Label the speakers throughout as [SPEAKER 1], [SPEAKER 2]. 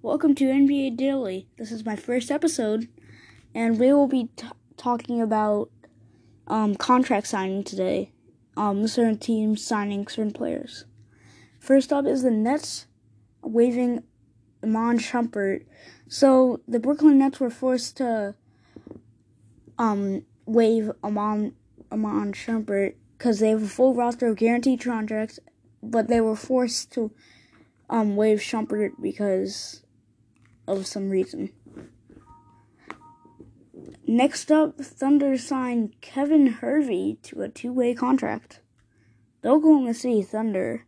[SPEAKER 1] Welcome to NBA Daily. This is my first episode, and we will be t- talking about um, contract signing today. Um, certain teams signing certain players. First up is the Nets waiving Iman Shumpert. So the Brooklyn Nets were forced to um, waive Iman Shumpert because they have a full roster of guaranteed contracts, but they were forced to um, waive Shumpert because of some reason. Next up, Thunder signed Kevin Hervey to a two-way contract. The Oklahoma City Thunder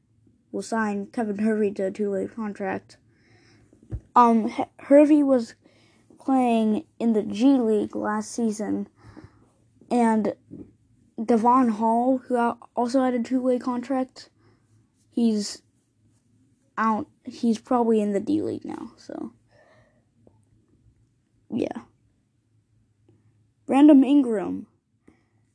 [SPEAKER 1] will sign Kevin Hervey to a two-way contract. Um, Hervey was playing in the G League last season, and Devon Hall, who also had a two-way contract, he's out. He's probably in the D League now. So, yeah. Brandon Ingram,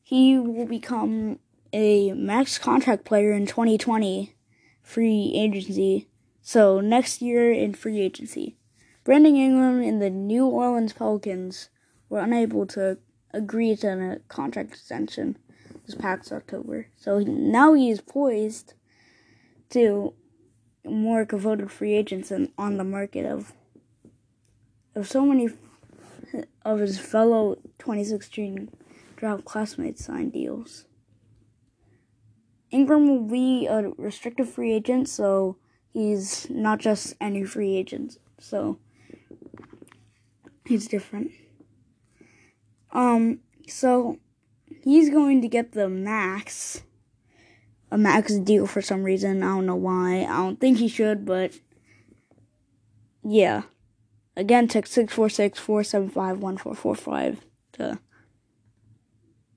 [SPEAKER 1] he will become a max contract player in 2020, free agency. So next year in free agency. Brandon Ingram and the New Orleans Pelicans were unable to agree to a contract extension this past October. So now he is poised to more voted free agents on the market of of so many of his fellow 2016 draft classmates signed deals. Ingram will be a restricted free agent, so he's not just any free agent. So he's different. Um, so he's going to get the max a max deal for some reason. I don't know why. I don't think he should, but yeah. Again, text 646 475 1445 to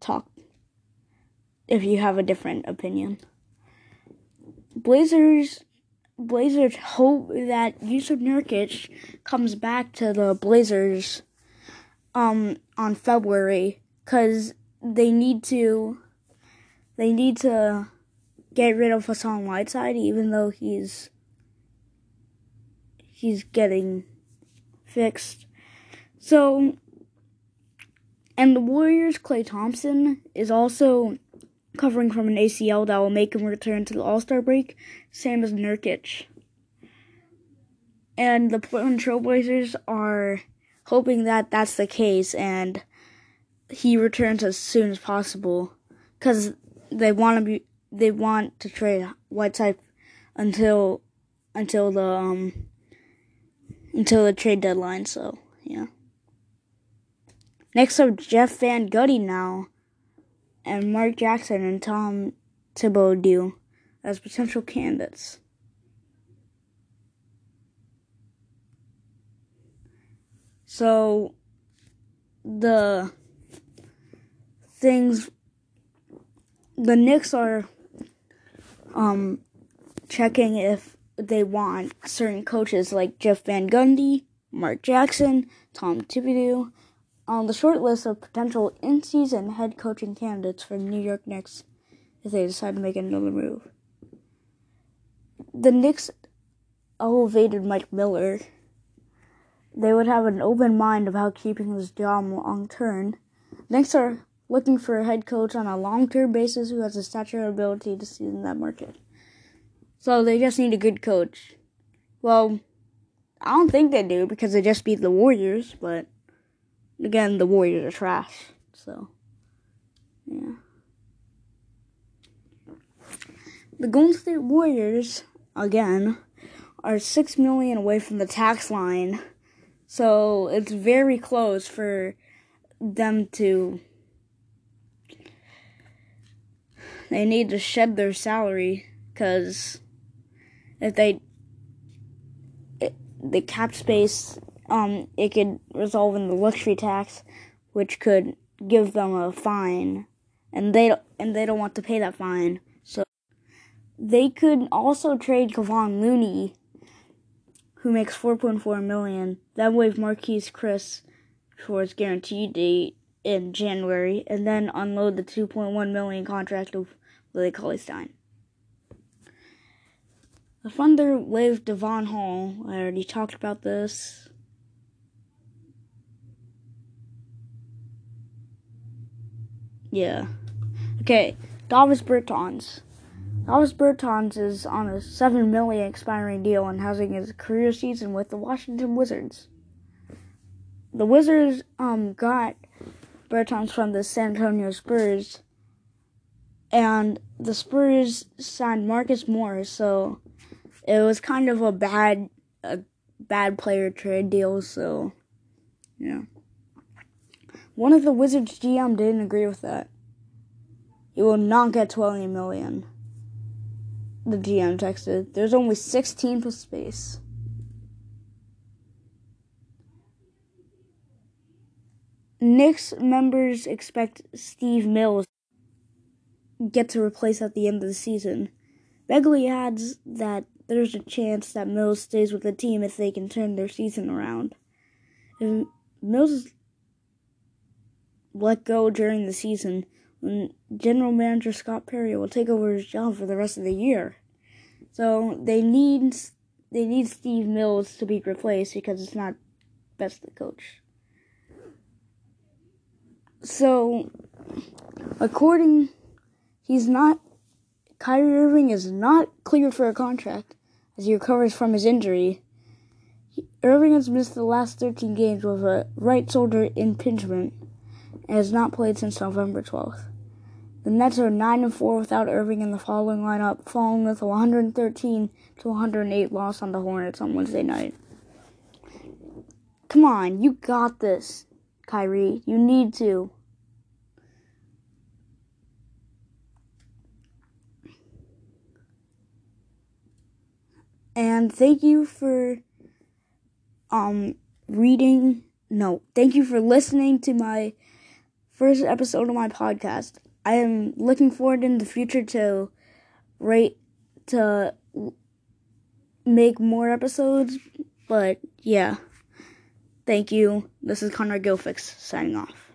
[SPEAKER 1] talk if you have a different opinion. Blazers Blazers hope that Jusuf Nurkic comes back to the Blazers um on February cuz they need to they need to get rid of Hassan Whiteside, even though he's he's getting fixed. So, and the Warriors' Klay Thompson is also covering from an ACL that will make him return to the All Star break, same as Nurkic. And the Portland Trailblazers are hoping that that's the case and he returns as soon as possible because they want to be they want to trade Whiteside until until the um until the trade deadline. So yeah. Next up, Jeff Van Gundy now, and Mark Jackson and Tom Thibodeau as potential candidates. So the things the Knicks are um, checking if they want certain coaches like Jeff Van Gundy, Mark Jackson, Tom Thibodeau on the short list of potential in-season head coaching candidates for New York Knicks if they decide to make another move. The Knicks elevated Mike Miller. They would have an open mind about keeping his job long term. Knicks are looking for a head coach on a long term basis who has the stature ability to in that market. So they just need a good coach. Well, I don't think they do because they just beat the Warriors, but again, the Warriors are trash. So, yeah. The Golden State Warriors, again, are 6 million away from the tax line. So, it's very close for them to they need to shed their salary because if they the cap space um it could resolve in the luxury tax which could give them a fine. And they and they don't want to pay that fine. So they could also trade Kevon Looney who makes 4.4 million. Then waive Marquese Chriss for his guaranteed date in January and then unload the 2.1 million contract of Willie Cauley Stein. The Thunder waived Devon Hall. I already talked about this. Yeah. Okay, Davis Bertans. Davis Bertans is on a seven million expiring deal and having his career season with the Washington Wizards. The Wizards um got Bertans from the San Antonio Spurs, and the Spurs signed Marcus Morris, so it was kind of a bad a bad player trade deal. So, yeah. One of the Wizards GM didn't agree with that. He will not get 20 million. The GM texted. There's only 16 for space. Knicks members expect Steve Mills get to replace at the end of the season. Begley adds that there's a chance that Mills stays with the team if they can turn their season around. If Mills is let go during the season, then general manager Scott Perry will take over his job for the rest of the year. So they need they need Steve Mills to be replaced because it's not best the coach. So according he's not Kyrie Irving is not cleared for a contract as he recovers from his injury. Irving has missed the last 13 games with a right shoulder impingement and has not played since November 12th. The Nets are 9 and 4 without Irving in the following lineup, following with a 113 to 108 loss on the Hornets on Wednesday night. Come on, you got this, Kyrie. You need to. And thank you for um reading no, thank you for listening to my first episode of my podcast. I am looking forward in the future to rate to make more episodes, but yeah. Thank you. This is Conrad Gilfix signing off.